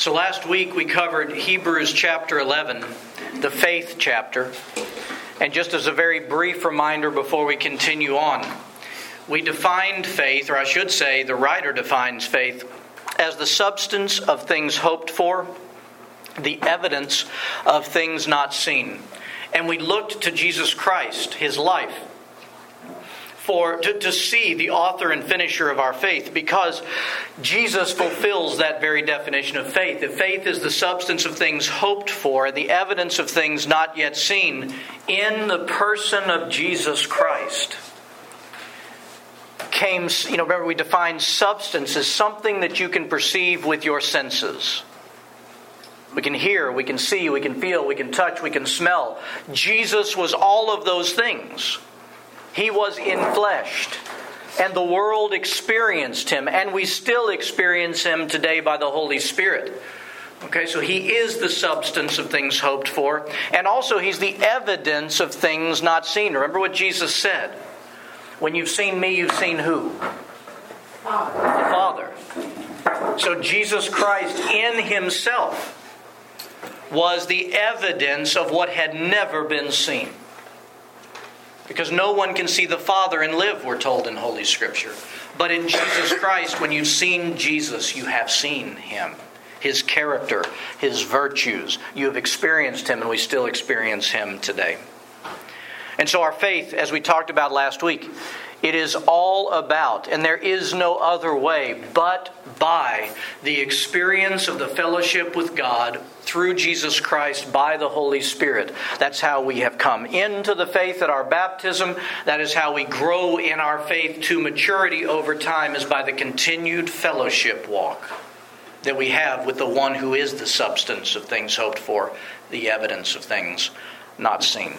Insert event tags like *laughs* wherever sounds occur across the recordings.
So last week we covered Hebrews chapter 11, the faith chapter. And just as a very brief reminder before we continue on, we defined faith, or I should say, the writer defines faith as the substance of things hoped for, the evidence of things not seen. And we looked to Jesus Christ, his life, for to, to see the author and finisher of our faith because Jesus fulfills that very definition of faith. If faith is the substance of things hoped for, the evidence of things not yet seen in the person of Jesus Christ came, you know, remember we defined substance as something that you can perceive with your senses. We can hear, we can see, we can feel, we can touch, we can smell. Jesus was all of those things. He was infleshed. And the world experienced him, and we still experience him today by the Holy Spirit. Okay, so he is the substance of things hoped for, and also he's the evidence of things not seen. Remember what Jesus said? When you've seen me, you've seen who? Father. The Father. So Jesus Christ in himself was the evidence of what had never been seen. Because no one can see the Father and live, we're told in Holy Scripture. But in Jesus Christ, when you've seen Jesus, you have seen Him. His character, His virtues. You have experienced Him, and we still experience Him today. And so, our faith, as we talked about last week, it is all about, and there is no other way but by the experience of the fellowship with God through Jesus Christ by the Holy Spirit. That's how we have come into the faith at our baptism. That is how we grow in our faith to maturity over time, is by the continued fellowship walk that we have with the one who is the substance of things hoped for, the evidence of things not seen.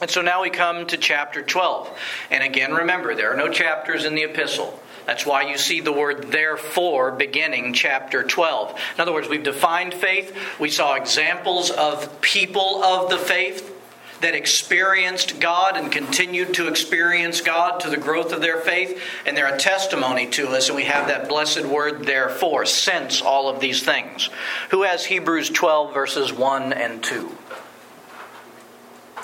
And so now we come to chapter 12. And again, remember, there are no chapters in the epistle. That's why you see the word therefore beginning chapter 12. In other words, we've defined faith. We saw examples of people of the faith that experienced God and continued to experience God to the growth of their faith. And they're a testimony to us. And we have that blessed word therefore, since all of these things. Who has Hebrews 12, verses 1 and 2?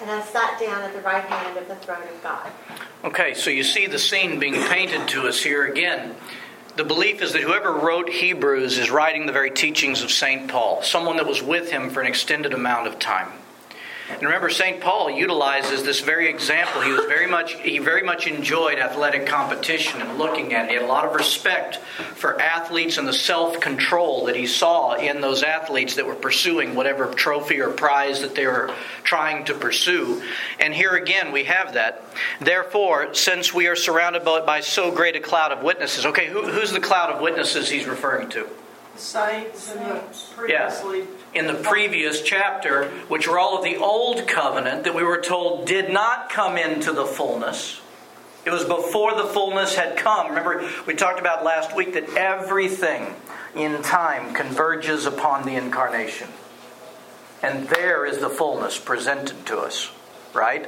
and has sat down at the right hand of the throne of God. Okay, so you see the scene being painted to us here again. The belief is that whoever wrote Hebrews is writing the very teachings of St. Paul, someone that was with him for an extended amount of time. And remember, St. Paul utilizes this very example. He was very much he very much enjoyed athletic competition and looking at it. He had a lot of respect for athletes and the self-control that he saw in those athletes that were pursuing whatever trophy or prize that they were trying to pursue. And here again we have that. Therefore, since we are surrounded by, by so great a cloud of witnesses, okay, who, who's the cloud of witnesses he's referring to? The Saints and previously. Yeah in the previous chapter, which were all of the old covenant that we were told did not come into the fullness. It was before the fullness had come. Remember, we talked about last week that everything in time converges upon the incarnation. And there is the fullness presented to us, right?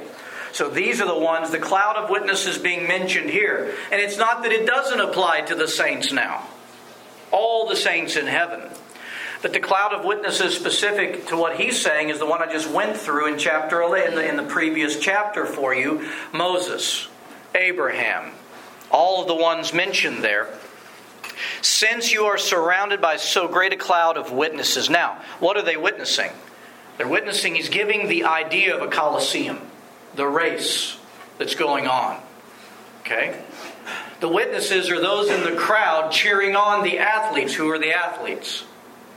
So these are the ones, the cloud of witnesses being mentioned here. And it's not that it doesn't apply to the saints now, all the saints in heaven. But the cloud of witnesses specific to what he's saying is the one I just went through in chapter 11, in the, in the previous chapter for you Moses, Abraham, all of the ones mentioned there. Since you are surrounded by so great a cloud of witnesses. Now, what are they witnessing? They're witnessing, he's giving the idea of a coliseum, the race that's going on. Okay? The witnesses are those in the crowd cheering on the athletes. Who are the athletes?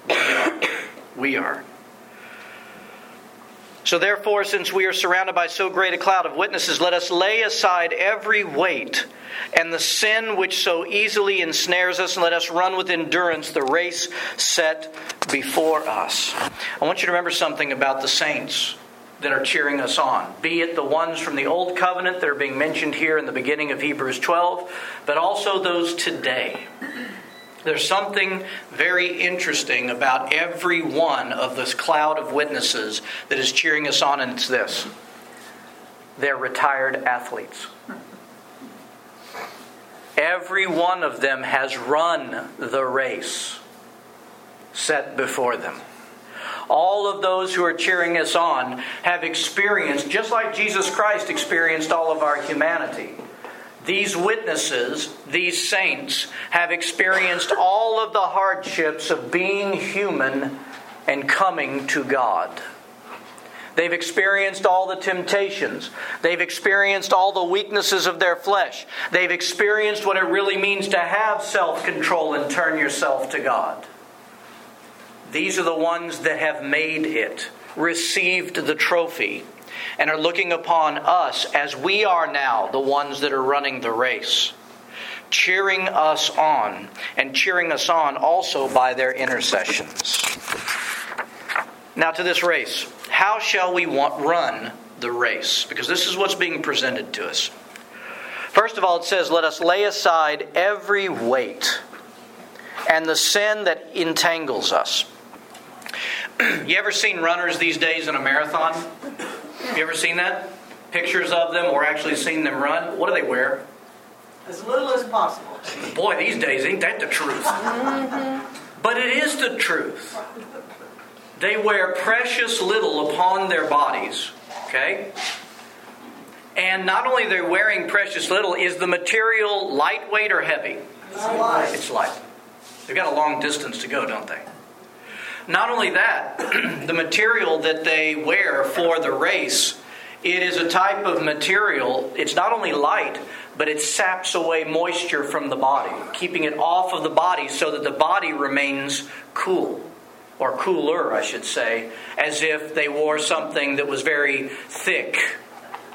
*coughs* We are. So, therefore, since we are surrounded by so great a cloud of witnesses, let us lay aside every weight and the sin which so easily ensnares us, and let us run with endurance the race set before us. I want you to remember something about the saints that are cheering us on, be it the ones from the Old Covenant that are being mentioned here in the beginning of Hebrews 12, but also those today. There's something very interesting about every one of this cloud of witnesses that is cheering us on, and it's this they're retired athletes. Every one of them has run the race set before them. All of those who are cheering us on have experienced, just like Jesus Christ experienced all of our humanity these witnesses, these saints, have experienced all of the hardships of being human and coming to God. They've experienced all the temptations. They've experienced all the weaknesses of their flesh. They've experienced what it really means to have self control and turn yourself to God. These are the ones that have made it, received the trophy, and are looking upon us as we are now the ones that are running the race, cheering us on, and cheering us on also by their intercessions. Now, to this race, how shall we want, run the race? Because this is what's being presented to us. First of all, it says, Let us lay aside every weight and the sin that entangles us. *clears throat* you ever seen runners these days in a marathon? You ever seen that? Pictures of them or actually seen them run? What do they wear? As little as possible. Boy, these days, ain't that the truth? Mm-hmm. But it is the truth. They wear precious little upon their bodies, okay? And not only they're wearing precious little, is the material lightweight or heavy? It's light. It's light. They've got a long distance to go, don't they? Not only that, *clears throat* the material that they wear for the race, it is a type of material, it's not only light, but it saps away moisture from the body, keeping it off of the body so that the body remains cool. Or cooler, I should say, as if they wore something that was very thick,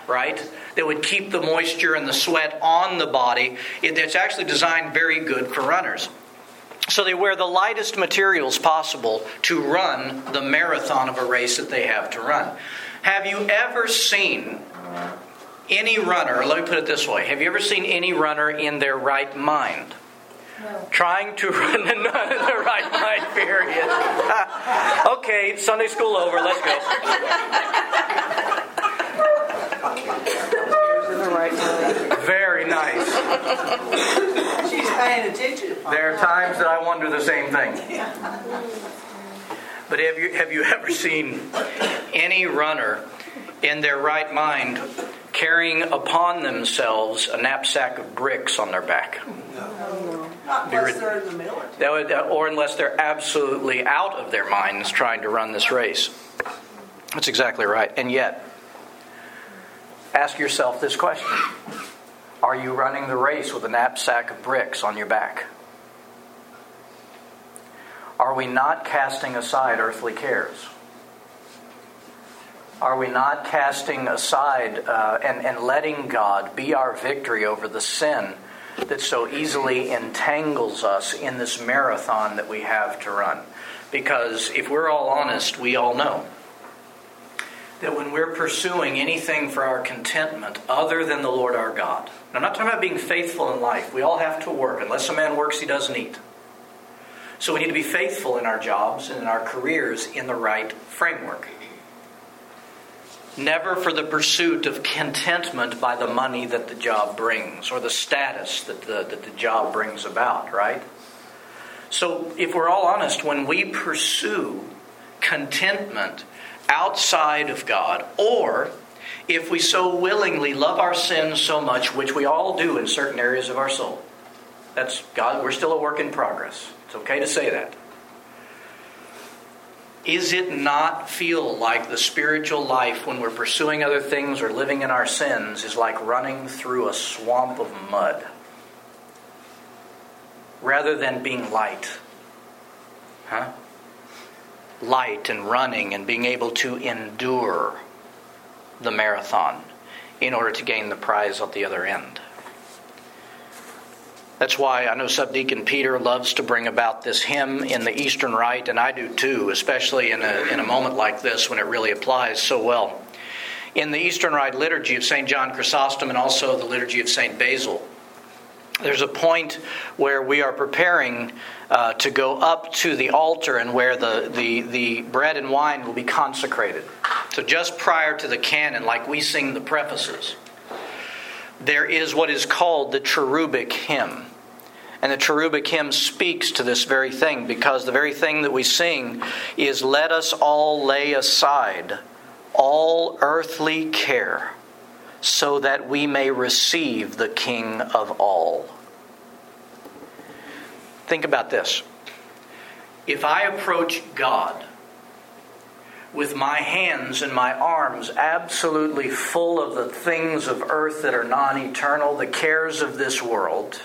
right? That would keep the moisture and the sweat on the body. It's actually designed very good for runners. So they wear the lightest materials possible to run the marathon of a race that they have to run. Have you ever seen any runner, let me put it this way, have you ever seen any runner in their right mind? No. Trying to *laughs* run in the right mind, period. *laughs* okay, Sunday school over, let's go. *laughs* Very nice. She's paying attention. There are times that I wonder the same thing. But have you have you ever seen any runner in their right mind carrying upon themselves a knapsack of bricks on their back? Not unless they're in the military. That would, or unless they're absolutely out of their minds trying to run this race. That's exactly right. And yet, ask yourself this question Are you running the race with a knapsack of bricks on your back? Are we not casting aside earthly cares? Are we not casting aside uh, and, and letting God be our victory over the sin that so easily entangles us in this marathon that we have to run? Because if we're all honest, we all know that when we're pursuing anything for our contentment other than the Lord our God, and I'm not talking about being faithful in life, we all have to work. Unless a man works, he doesn't eat. So we need to be faithful in our jobs and in our careers in the right framework. Never for the pursuit of contentment by the money that the job brings or the status that the, that the job brings about, right? So, if we're all honest, when we pursue contentment outside of God, or if we so willingly love our sins so much, which we all do in certain areas of our soul, that's God, we're still a work in progress. It's okay to say that. Is it not feel like the spiritual life when we're pursuing other things or living in our sins is like running through a swamp of mud rather than being light? Huh? light and running and being able to endure the marathon in order to gain the prize at the other end. That's why I know Subdeacon Peter loves to bring about this hymn in the Eastern Rite, and I do too, especially in a, in a moment like this when it really applies so well. In the Eastern Rite liturgy of St. John Chrysostom and also the liturgy of St. Basil, there's a point where we are preparing uh, to go up to the altar and where the, the, the bread and wine will be consecrated. So, just prior to the canon, like we sing the prefaces, there is what is called the cherubic hymn. And the cherubic hymn speaks to this very thing because the very thing that we sing is let us all lay aside all earthly care so that we may receive the King of all. Think about this. If I approach God with my hands and my arms absolutely full of the things of earth that are non eternal, the cares of this world,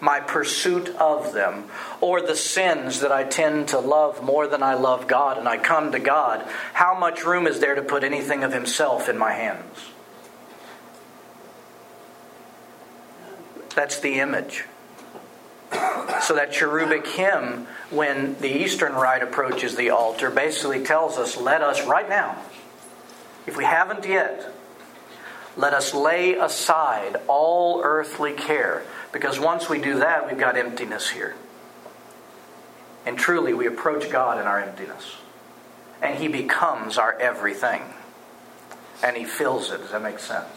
my pursuit of them, or the sins that I tend to love more than I love God, and I come to God, how much room is there to put anything of Himself in my hands? That's the image. So that cherubic hymn, when the Eastern Rite approaches the altar, basically tells us, let us right now, if we haven't yet, let us lay aside all earthly care. Because once we do that, we've got emptiness here. And truly, we approach God in our emptiness. And He becomes our everything. And He fills it. Does that make sense?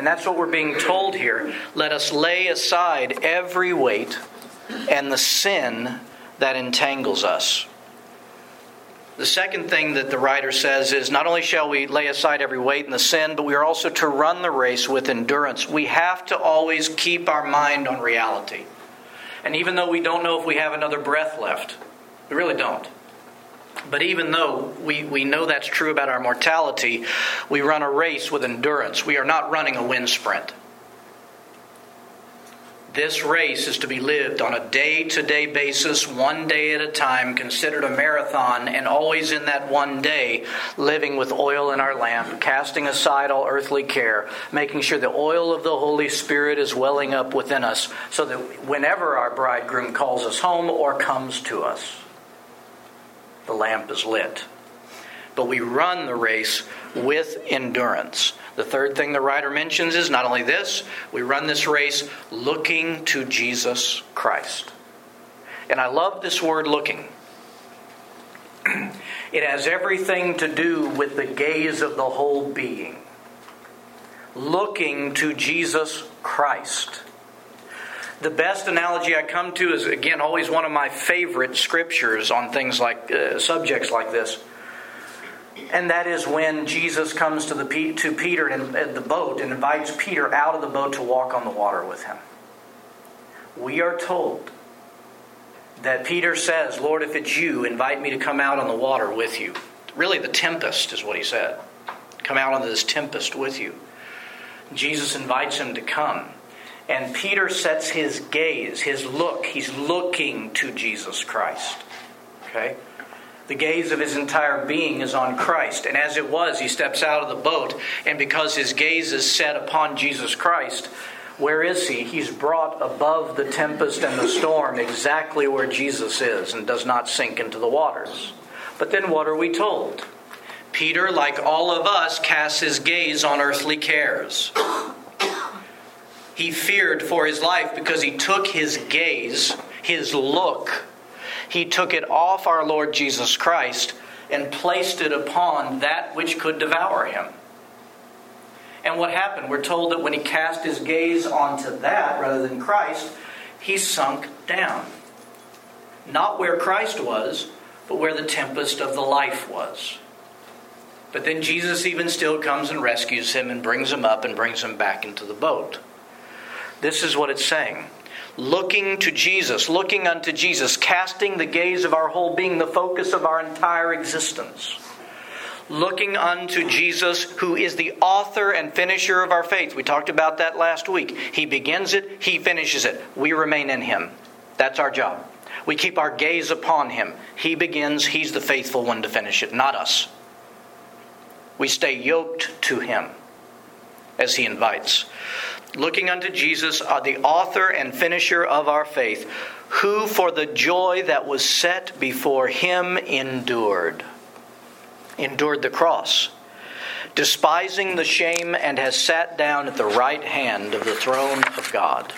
And that's what we're being told here. Let us lay aside every weight and the sin that entangles us. The second thing that the writer says is not only shall we lay aside every weight and the sin, but we are also to run the race with endurance. We have to always keep our mind on reality. And even though we don't know if we have another breath left, we really don't. But even though we, we know that's true about our mortality, we run a race with endurance. We are not running a wind sprint. This race is to be lived on a day to day basis, one day at a time, considered a marathon, and always in that one day, living with oil in our lamp, casting aside all earthly care, making sure the oil of the Holy Spirit is welling up within us, so that whenever our bridegroom calls us home or comes to us, the lamp is lit. But we run the race with endurance. The third thing the writer mentions is not only this, we run this race looking to Jesus Christ. And I love this word looking. *clears throat* It has everything to do with the gaze of the whole being. Looking to Jesus Christ. The best analogy I come to is, again, always one of my favorite scriptures on things like uh, subjects like this. And that is when Jesus comes to, the, to Peter in, in the boat and invites Peter out of the boat to walk on the water with him. We are told that Peter says, Lord, if it's you, invite me to come out on the water with you. Really, the tempest is what he said. Come out on this tempest with you. Jesus invites him to come. And Peter sets his gaze, his look, he's looking to Jesus Christ. Okay? The gaze of his entire being is on Christ. And as it was, he steps out of the boat, and because his gaze is set upon Jesus Christ, where is he? He's brought above the tempest and the storm, exactly where Jesus is, and does not sink into the waters. But then what are we told? Peter, like all of us, casts his gaze on earthly cares. He feared for his life because he took his gaze, his look, he took it off our Lord Jesus Christ and placed it upon that which could devour him. And what happened? We're told that when he cast his gaze onto that rather than Christ, he sunk down. Not where Christ was, but where the tempest of the life was. But then Jesus even still comes and rescues him and brings him up and brings him back into the boat. This is what it's saying. Looking to Jesus, looking unto Jesus, casting the gaze of our whole being, the focus of our entire existence. Looking unto Jesus, who is the author and finisher of our faith. We talked about that last week. He begins it, He finishes it. We remain in Him. That's our job. We keep our gaze upon Him. He begins, He's the faithful one to finish it, not us. We stay yoked to him as he invites. Looking unto Jesus, uh, the author and finisher of our faith, who for the joy that was set before him endured. Endured the cross, despising the shame, and has sat down at the right hand of the throne of God.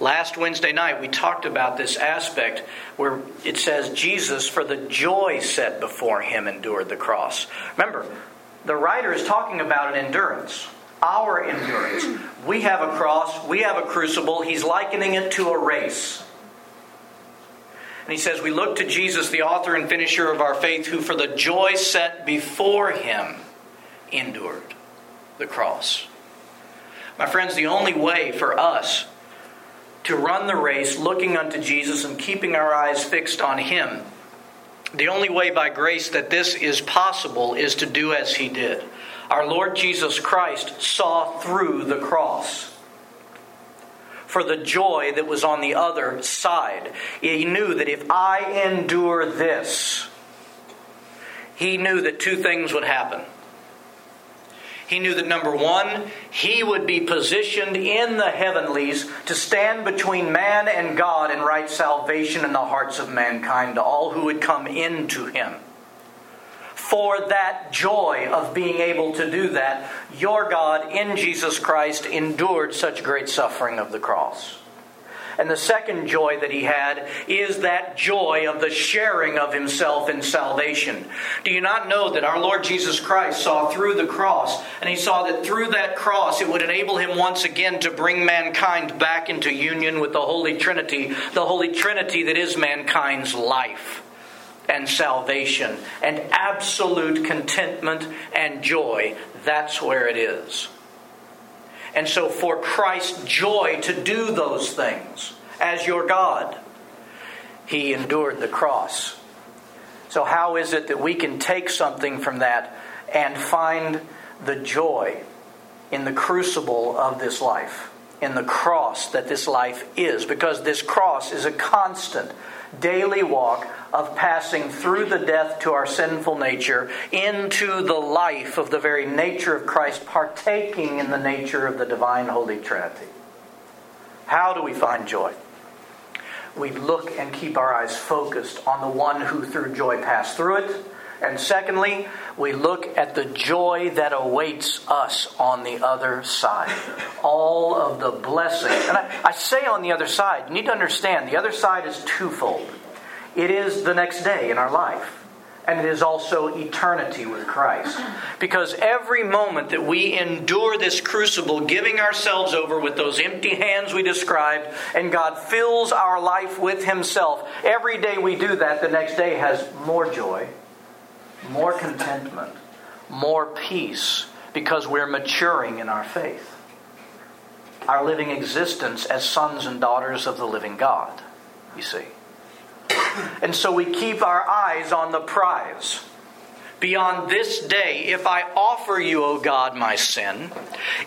Last Wednesday night, we talked about this aspect where it says Jesus, for the joy set before him, endured the cross. Remember, the writer is talking about an endurance, our endurance. We have a cross, we have a crucible. He's likening it to a race. And he says, We look to Jesus, the author and finisher of our faith, who for the joy set before him endured the cross. My friends, the only way for us to run the race looking unto Jesus and keeping our eyes fixed on him the only way by grace that this is possible is to do as he did. Our Lord Jesus Christ saw through the cross for the joy that was on the other side. He knew that if I endure this, he knew that two things would happen. He knew that number one, he would be positioned in the heavenlies to stand between man and God and write salvation in the hearts of mankind to all who would come into him. For that joy of being able to do that, your God in Jesus Christ endured such great suffering of the cross. And the second joy that he had is that joy of the sharing of himself in salvation. Do you not know that our Lord Jesus Christ saw through the cross, and he saw that through that cross it would enable him once again to bring mankind back into union with the Holy Trinity, the Holy Trinity that is mankind's life and salvation and absolute contentment and joy. That's where it is. And so, for Christ's joy to do those things as your God, He endured the cross. So, how is it that we can take something from that and find the joy in the crucible of this life, in the cross that this life is? Because this cross is a constant daily walk of passing through the death to our sinful nature into the life of the very nature of Christ, partaking in the nature of the divine Holy Trinity. How do we find joy? We look and keep our eyes focused on the one who through joy passed through it. And secondly, we look at the joy that awaits us on the other side. All of the blessings. And I, I, say on the other side, you need to understand the other side is twofold. It is the next day in our life, and it is also eternity with Christ. Because every moment that we endure this crucible, giving ourselves over with those empty hands we described, and God fills our life with Himself, every day we do that, the next day has more joy, more contentment, more peace, because we're maturing in our faith. Our living existence as sons and daughters of the living God, you see. And so we keep our eyes on the prize. Beyond this day, if I offer you, O God, my sin,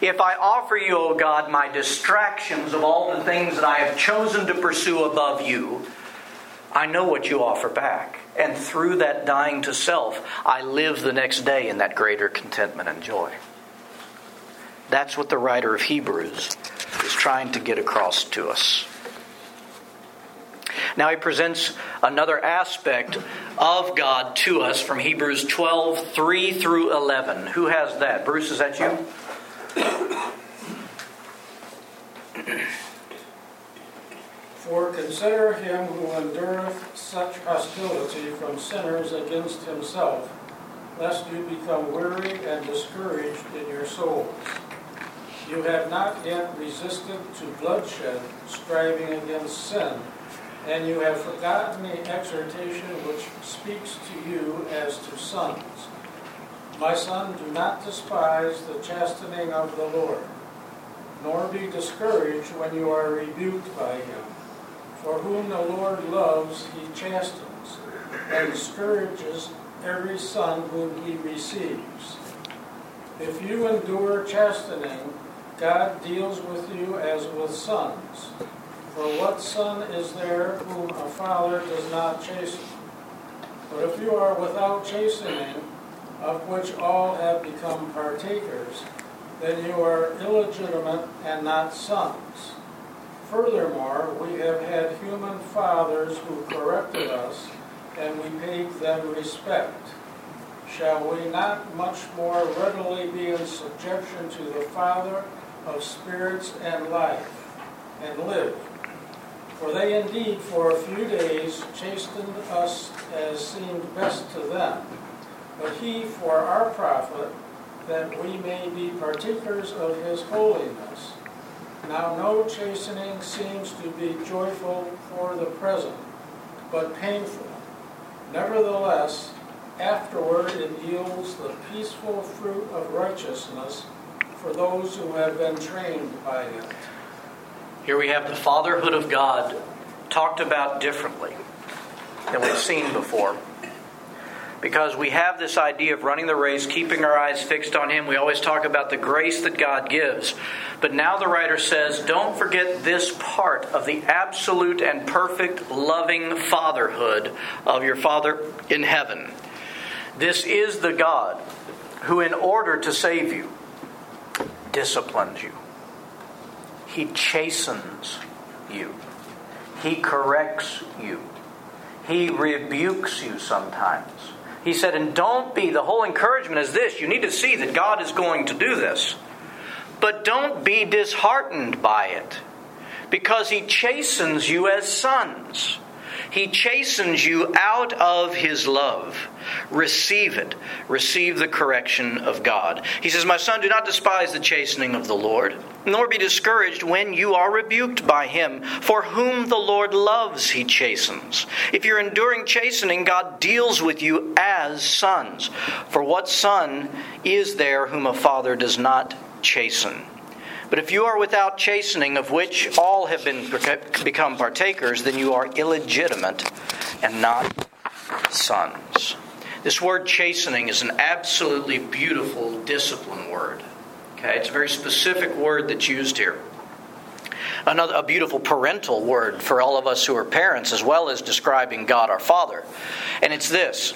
if I offer you, O God, my distractions of all the things that I have chosen to pursue above you, I know what you offer back. And through that dying to self, I live the next day in that greater contentment and joy. That's what the writer of Hebrews is trying to get across to us. Now he presents another aspect of God to us from Hebrews 12, 3 through 11. Who has that? Bruce, is that you? For consider him who endureth such hostility from sinners against himself, lest you become weary and discouraged in your souls. You have not yet resisted to bloodshed, striving against sin and you have forgotten the exhortation which speaks to you as to sons. My son, do not despise the chastening of the Lord, nor be discouraged when you are rebuked by him. For whom the Lord loves, he chastens, and discourages every son whom he receives. If you endure chastening, God deals with you as with sons. For what son is there whom a father does not chasten? But if you are without chastening, of which all have become partakers, then you are illegitimate and not sons. Furthermore, we have fathers who corrected us, and we paid them respect. Shall we not much more readily be in subjection to the Father of spirits and life, and live? For they indeed for a few days chastened us as seemed best to them, but he for our profit, that we may be partakers of his holiness. Now no chastening seems to be joyful for the present, but painful. Nevertheless, afterward it yields the peaceful fruit of righteousness for those who have been trained by it. Here we have the fatherhood of God talked about differently than we've seen before because we have this idea of running the race, keeping our eyes fixed on Him. We always talk about the grace that God gives. But now the writer says, don't forget this part of the absolute and perfect loving fatherhood of your Father in heaven. This is the God who, in order to save you, disciplines you, He chastens you, He corrects you, He rebukes you sometimes. He said, and don't be, the whole encouragement is this you need to see that God is going to do this. But don't be disheartened by it, because He chastens you as sons. He chastens you out of His love. Receive it. Receive the correction of God. He says, My son, do not despise the chastening of the Lord, nor be discouraged when you are rebuked by Him. For whom the Lord loves, He chastens. If you're enduring chastening, God deals with you as sons. For what son is there whom a father does not chasten? But if you are without chastening, of which all have been become partakers, then you are illegitimate and not sons. This word chastening is an absolutely beautiful discipline word. Okay, it's a very specific word that's used here. Another a beautiful parental word for all of us who are parents, as well as describing God our Father. And it's this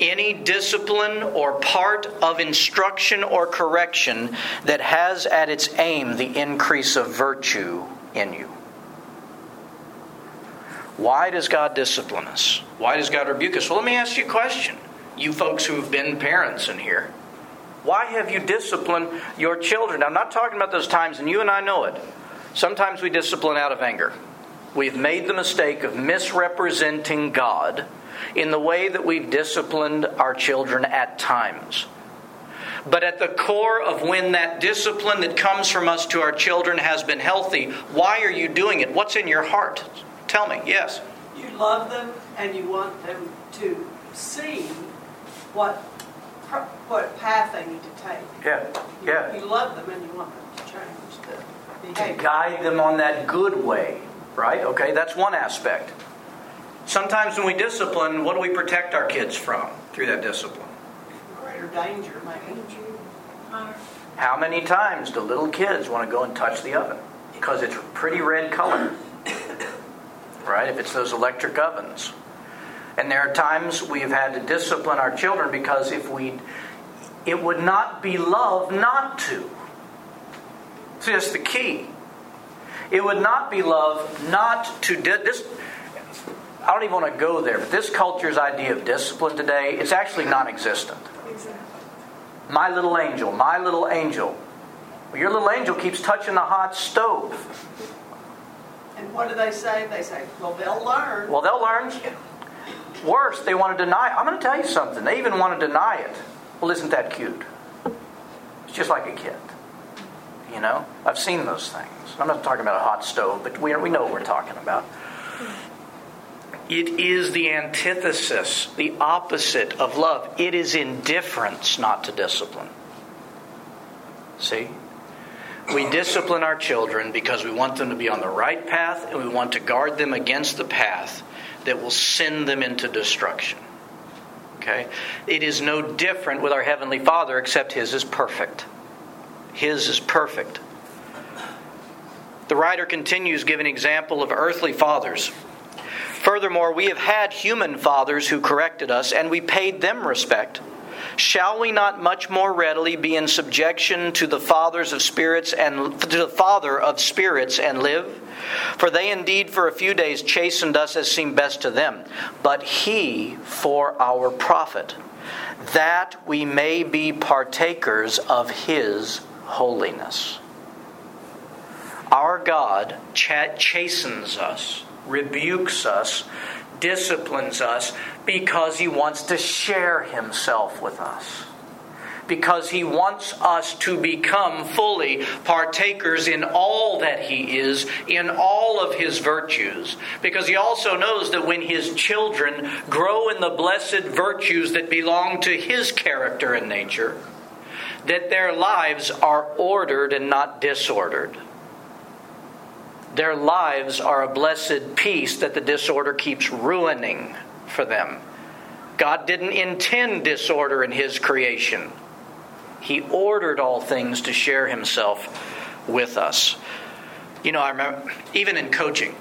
any discipline or part of instruction or correction that has at its aim the increase of virtue in you. Why does God discipline us? Why does God rebuke us? Well, let me ask you a question. You folks who have been parents in here. Why have you disciplined your children? I'm not talking about those times, and you and I know it. Sometimes we discipline out of anger. We've made the mistake of misrepresenting God in the way that we've disciplined our children at times. But at the core of when that discipline that comes from us to our children has been healthy, why are you doing it? What's in your heart? Tell me, yes. You love them and you want them to see what what path they need to take. Yeah, yeah. You love them and you want them to change the behavior. To guide them on that good way, right? Okay, that's one aspect. Sometimes when we discipline, what do we protect our kids from through that discipline? Greater danger, maybe. How many times do little kids want to go and touch the oven? Because it's pretty red color. Right? If it's those electric ovens. And there are times we've had to discipline our children because if we it would not be love not to. See, that's the key. It would not be love not to. Di- this I don't even want to go there, but this culture's idea of discipline today, it's actually non existent. My little angel, my little angel. Well, your little angel keeps touching the hot stove. And what do they say? They say, well, they'll learn. Well, they'll learn. *laughs* Worse, they want to deny. it. I'm going to tell you something. They even want to deny it. Well, isn't that cute? It's just like a kid. You know? I've seen those things. I'm not talking about a hot stove, but we, we know what we're talking about. It is the antithesis, the opposite of love. It is indifference not to discipline. See? We discipline our children because we want them to be on the right path and we want to guard them against the path that will send them into destruction. Okay? It is no different with our Heavenly Father except His is perfect. His is perfect. The writer continues giving example of earthly fathers. Furthermore, we have had human fathers who corrected us, and we paid them respect. shall we not much more readily be in subjection to the fathers of spirits and to the Father of spirits and live? For they indeed for a few days chastened us as seemed best to them, but he for our profit, that we may be partakers of his holiness. Our God chastens us, rebukes us, disciplines us because he wants to share himself with us. Because he wants us to become fully partakers in all that he is, in all of his virtues. Because he also knows that when his children grow in the blessed virtues that belong to his character and nature, that their lives are ordered and not disordered their lives are a blessed peace that the disorder keeps ruining for them. God didn't intend disorder in His creation, He ordered all things to share Himself with us. You know, I remember, even in coaching,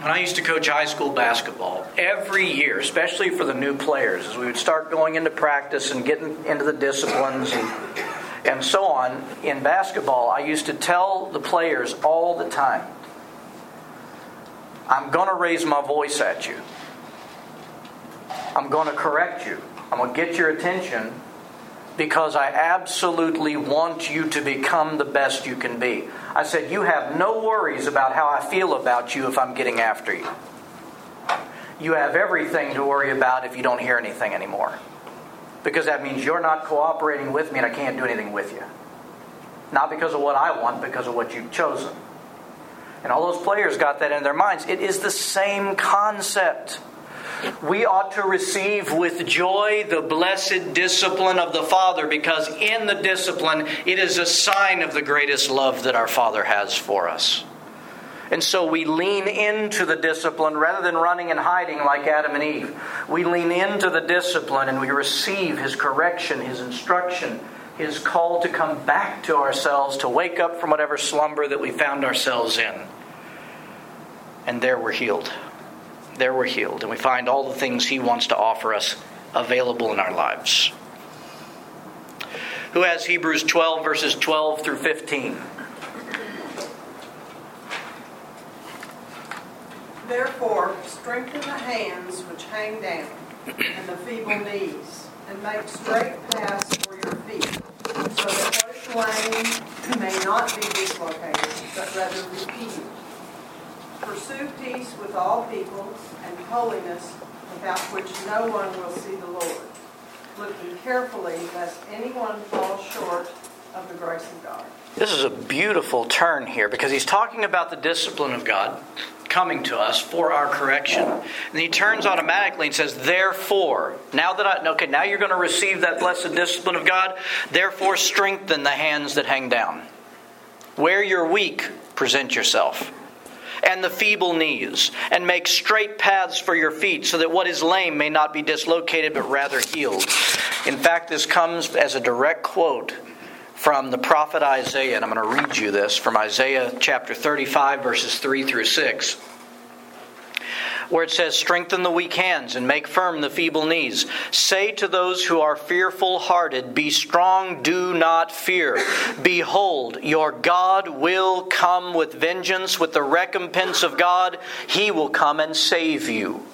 when I used to coach high school basketball, every year, especially for the new players, as we would start going into practice and getting into the disciplines and and so on in basketball, I used to tell the players all the time I'm going to raise my voice at you. I'm going to correct you. I'm going to get your attention because I absolutely want you to become the best you can be. I said, You have no worries about how I feel about you if I'm getting after you. You have everything to worry about if you don't hear anything anymore because that means you're not cooperating with me and I can't do anything with you. Not because of what I want, because of what you've chosen. And all those players got that in their minds. It is the same concept. We ought to receive with joy the blessed discipline of the Father because in the discipline it is a sign of the greatest love that our Father has for us. And so we lean into the discipline rather than running and hiding like Adam and Eve. We lean into the discipline and we receive His correction, His instruction, His call to come back to ourselves, to wake up from whatever slumber that we found ourselves in. And there we're healed. There we're healed. And we find all the things He wants to offer us available in our lives. Who has Hebrews 12, verses 12 through 15? Therefore, strengthen the hands which hang down, and the feeble knees, and make straight paths for your feet, so that is lame may not be dislocated, but rather be healed. Pursue peace with all peoples, and holiness, without which no one will see the Lord, looking carefully lest anyone fall short of the grace of God. This is a beautiful turn here because he's talking about the discipline of God coming to us for our correction. And he turns automatically and says, Therefore, now that I, okay, now you're going to receive that blessed discipline of God, therefore strengthen the hands that hang down. Where you're weak, present yourself. And the feeble knees, and make straight paths for your feet, so that what is lame may not be dislocated, but rather healed. In fact, this comes as a direct quote from the prophet Isaiah, and I'm going to read you this from Isaiah chapter 35, verses 3 through 6, where it says, Strengthen the weak hands and make firm the feeble knees. Say to those who are fearful hearted, Be strong, do not fear. Behold, your God will come with vengeance, with the recompense of God. He will come and save you.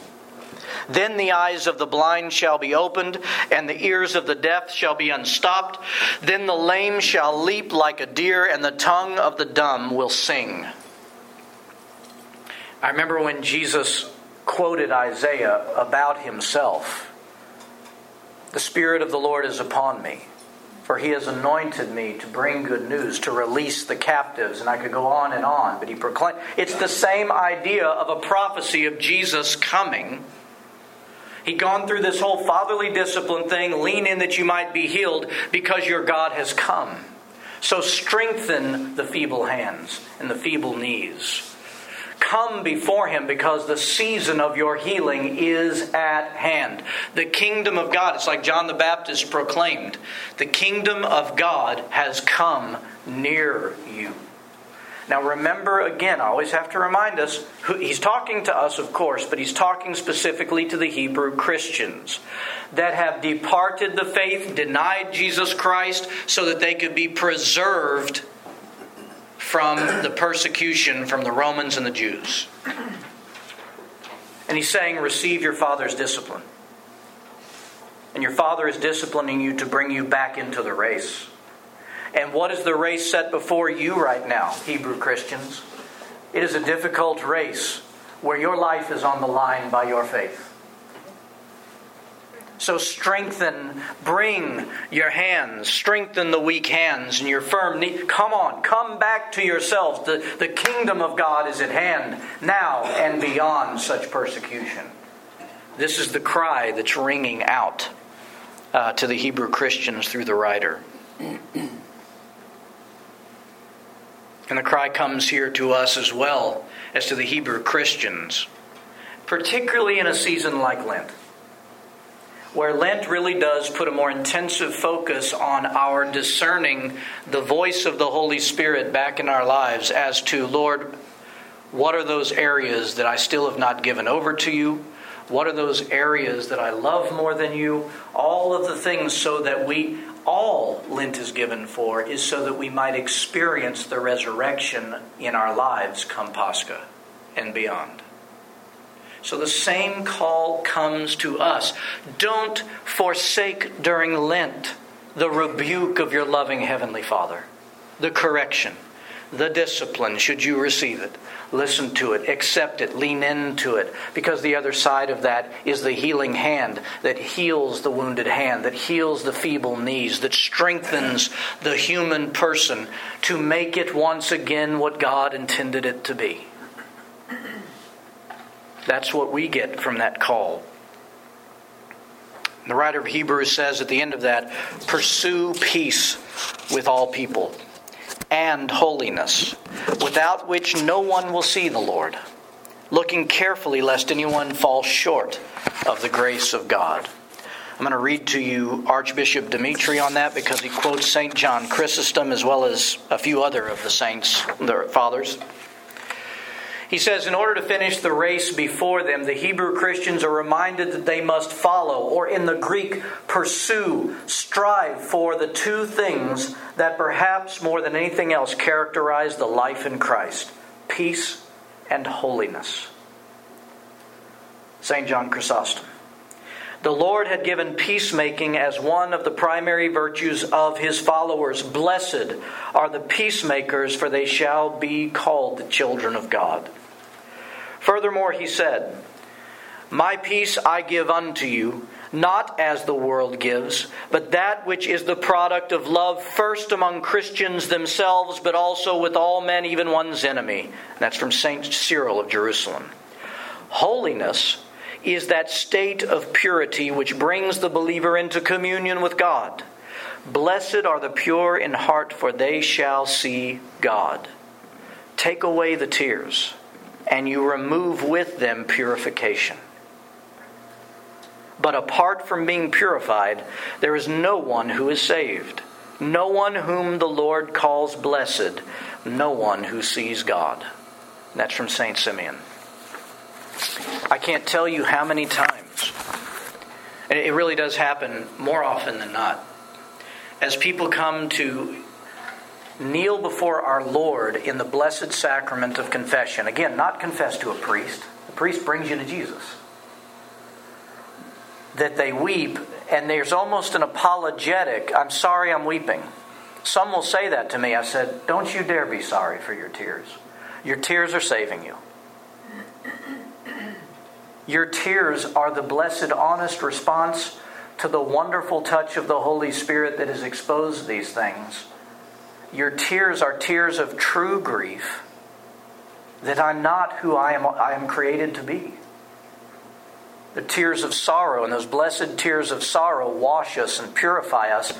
Then the eyes of the blind shall be opened, and the ears of the deaf shall be unstopped. Then the lame shall leap like a deer, and the tongue of the dumb will sing. I remember when Jesus quoted Isaiah about himself The Spirit of the Lord is upon me, for he has anointed me to bring good news, to release the captives. And I could go on and on, but he proclaimed it's the same idea of a prophecy of Jesus coming He'd gone through this whole fatherly discipline thing, lean in that you might be healed because your God has come. So strengthen the feeble hands and the feeble knees. Come before him because the season of your healing is at hand. The kingdom of God, it's like John the Baptist proclaimed, the kingdom of God has come near you. Now, remember again, I always have to remind us he's talking to us, of course, but he's talking specifically to the Hebrew Christians that have departed the faith, denied Jesus Christ, so that they could be preserved from the persecution from the Romans and the Jews. And he's saying, Receive your father's discipline. And your father is disciplining you to bring you back into the race. And what is the race set before you right now, Hebrew Christians? It is a difficult race where your life is on the line by your faith. So strengthen, bring your hands, strengthen the weak hands and your firm knee. Come on, come back to yourselves. The, the kingdom of God is at hand now and beyond such persecution. This is the cry that's ringing out uh, to the Hebrew Christians through the writer. *clears throat* And the cry comes here to us as well as to the Hebrew Christians, particularly in a season like Lent, where Lent really does put a more intensive focus on our discerning the voice of the Holy Spirit back in our lives as to, Lord, what are those areas that I still have not given over to you? What are those areas that I love more than you? All of the things so that we all Lent is given for is so that we might experience the resurrection in our lives come Pascha and beyond. So the same call comes to us. Don't forsake during Lent the rebuke of your loving Heavenly Father, the correction, the discipline, should you receive it. Listen to it, accept it, lean into it, because the other side of that is the healing hand that heals the wounded hand, that heals the feeble knees, that strengthens the human person to make it once again what God intended it to be. That's what we get from that call. The writer of Hebrews says at the end of that, pursue peace with all people and holiness, without which no one will see the Lord, looking carefully lest anyone fall short of the grace of God. I'm going to read to you Archbishop Dimitri on that because he quotes St. John Chrysostom as well as a few other of the saints, the fathers. He says, in order to finish the race before them, the Hebrew Christians are reminded that they must follow, or in the Greek, pursue, strive for the two things that perhaps more than anything else characterize the life in Christ peace and holiness. St. John Chrysostom. The Lord had given peacemaking as one of the primary virtues of his followers. Blessed are the peacemakers, for they shall be called the children of God. Furthermore, he said, My peace I give unto you, not as the world gives, but that which is the product of love first among Christians themselves, but also with all men, even one's enemy. That's from St. Cyril of Jerusalem. Holiness is that state of purity which brings the believer into communion with God. Blessed are the pure in heart, for they shall see God. Take away the tears, and you remove with them purification. But apart from being purified, there is no one who is saved, no one whom the Lord calls blessed, no one who sees God. That's from St. Simeon. I can't tell you how many times, and it really does happen more often than not, as people come to kneel before our Lord in the blessed sacrament of confession. Again, not confess to a priest, the priest brings you to Jesus. That they weep, and there's almost an apologetic, I'm sorry I'm weeping. Some will say that to me. I said, Don't you dare be sorry for your tears. Your tears are saving you. Your tears are the blessed, honest response to the wonderful touch of the Holy Spirit that has exposed these things. Your tears are tears of true grief that I'm not who I am, I am created to be. The tears of sorrow and those blessed tears of sorrow wash us and purify us.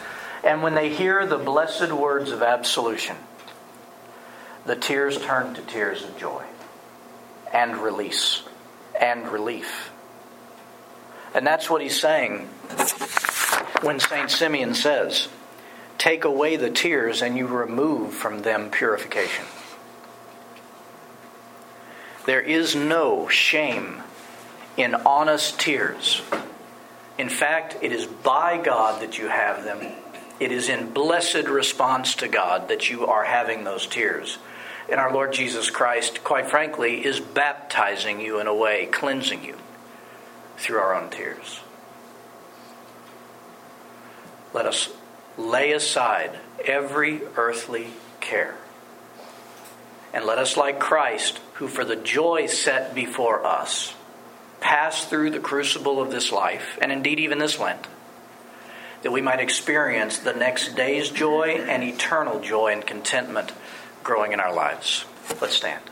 And when they hear the blessed words of absolution, the tears turn to tears of joy and release and relief. And that's what he's saying when St. Simeon says, Take away the tears and you remove from them purification. There is no shame in honest tears. In fact, it is by God that you have them. It is in blessed response to God that you are having those tears. And our Lord Jesus Christ, quite frankly, is baptizing you in a way, cleansing you through our own tears. Let us lay aside every earthly care. And let us, like Christ, who for the joy set before us, pass through the crucible of this life, and indeed even this Lent, that we might experience the next day's joy and eternal joy and contentment growing in our lives. Let's stand.